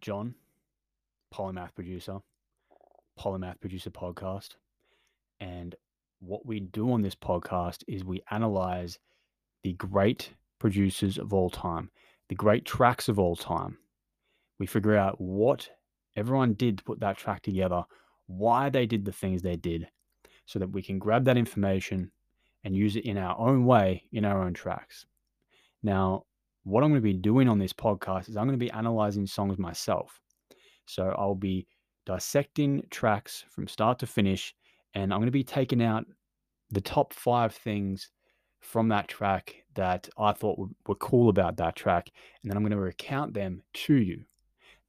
John, Polymath Producer, Polymath Producer Podcast. And what we do on this podcast is we analyze the great producers of all time, the great tracks of all time. We figure out what everyone did to put that track together, why they did the things they did, so that we can grab that information and use it in our own way in our own tracks. Now, what I'm going to be doing on this podcast is I'm going to be analyzing songs myself. So I'll be dissecting tracks from start to finish, and I'm going to be taking out the top five things from that track that I thought were cool about that track, and then I'm going to recount them to you.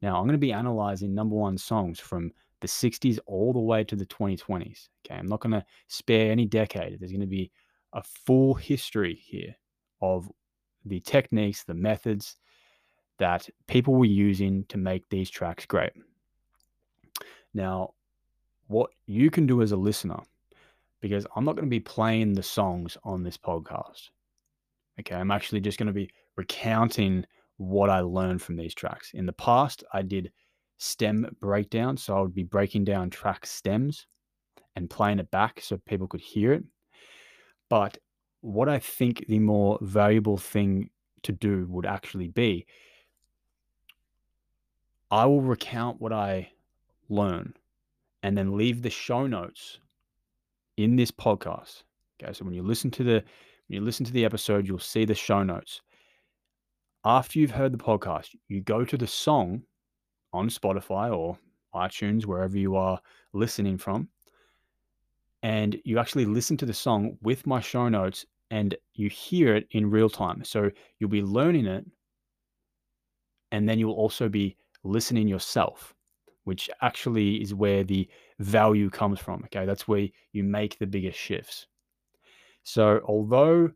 Now, I'm going to be analyzing number one songs from the 60s all the way to the 2020s. Okay, I'm not going to spare any decade. There's going to be a full history here of the techniques, the methods that people were using to make these tracks great. Now, what you can do as a listener, because I'm not going to be playing the songs on this podcast. Okay, I'm actually just going to be recounting what I learned from these tracks. In the past, I did stem breakdown. So I would be breaking down track stems and playing it back so people could hear it. But what I think the more valuable thing to do would actually be I will recount what I learn and then leave the show notes in this podcast. Okay, so when you listen to the when you listen to the episode, you'll see the show notes. After you've heard the podcast, you go to the song on Spotify or iTunes, wherever you are listening from, and you actually listen to the song with my show notes and you hear it in real time. So you'll be learning it, and then you'll also be listening yourself, which actually is where the value comes from. Okay, that's where you make the biggest shifts. So although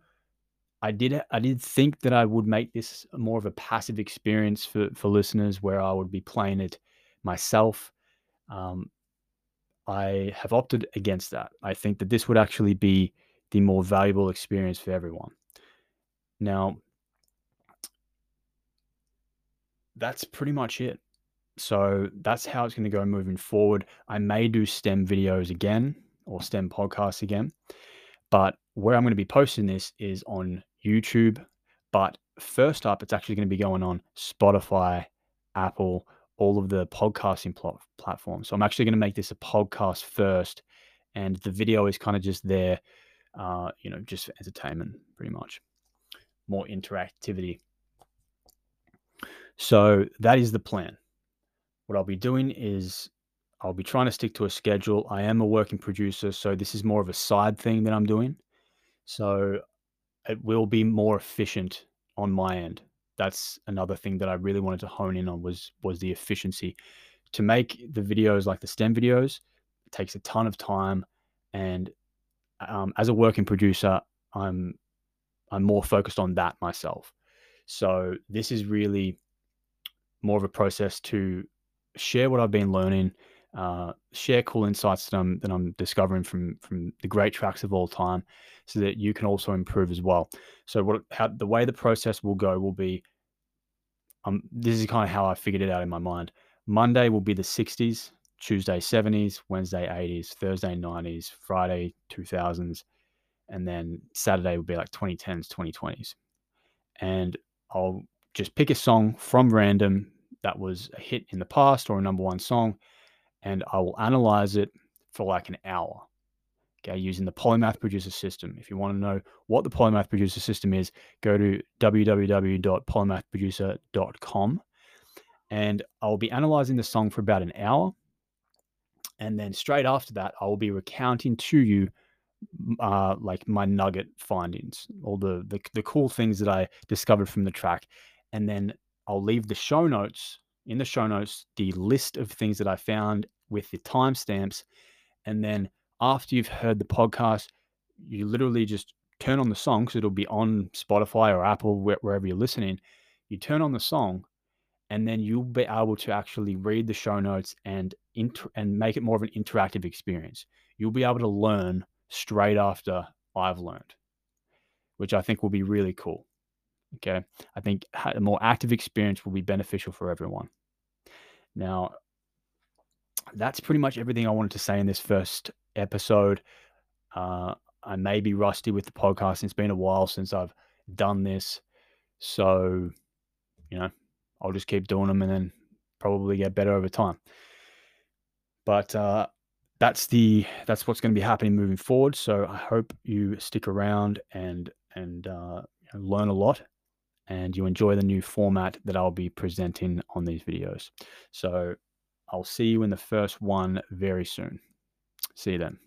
I did I did think that I would make this more of a passive experience for for listeners, where I would be playing it myself. Um, I have opted against that. I think that this would actually be the more valuable experience for everyone. Now, that's pretty much it. So that's how it's going to go moving forward. I may do STEM videos again or STEM podcasts again, but where I'm going to be posting this is on YouTube. But first up, it's actually going to be going on Spotify, Apple, all of the podcasting pl- platforms. So I'm actually going to make this a podcast first, and the video is kind of just there, uh, you know, just for entertainment, pretty much. More interactivity. So that is the plan. What I'll be doing is I'll be trying to stick to a schedule. I am a working producer, so this is more of a side thing that I'm doing. So it will be more efficient on my end. That's another thing that I really wanted to hone in on was was the efficiency. To make the videos like the STEM videos, takes a ton of time, and um, as a working producer, I'm I'm more focused on that myself. So this is really more of a process to share what I've been learning, uh, share cool insights that I'm that I'm discovering from from the great tracks of all time, so that you can also improve as well. So what how the way the process will go will be, um, this is kind of how I figured it out in my mind. Monday will be the 60s, Tuesday 70s, Wednesday 80s, Thursday 90s, Friday 2000s, and then Saturday will be like 2010s, 2020s, and I'll just pick a song from random that was a hit in the past or a number one song and I will analyze it for like an hour. Okay, using the Polymath Producer System. If you want to know what the Polymath Producer System is, go to www.polymathproducer.com and I'll be analyzing the song for about an hour. And then straight after that, I will be recounting to you uh, like my nugget findings, all the, the the cool things that I discovered from the track. And then I'll leave the show notes in the show notes the list of things that I found with the timestamps. And then after you've heard the podcast, you literally just turn on the song because it'll be on Spotify or Apple, wherever you're listening. You turn on the song, and then you'll be able to actually read the show notes and inter- and make it more of an interactive experience. You'll be able to learn straight after I've learned, which I think will be really cool. Okay. I think a more active experience will be beneficial for everyone. Now, that's pretty much everything I wanted to say in this first episode. Uh, I may be rusty with the podcast. It's been a while since I've done this. So, you know, I'll just keep doing them and then probably get better over time. But uh, that's the that's what's going to be happening moving forward. So I hope you stick around and and uh, learn a lot, and you enjoy the new format that I'll be presenting on these videos. So I'll see you in the first one very soon. See you then.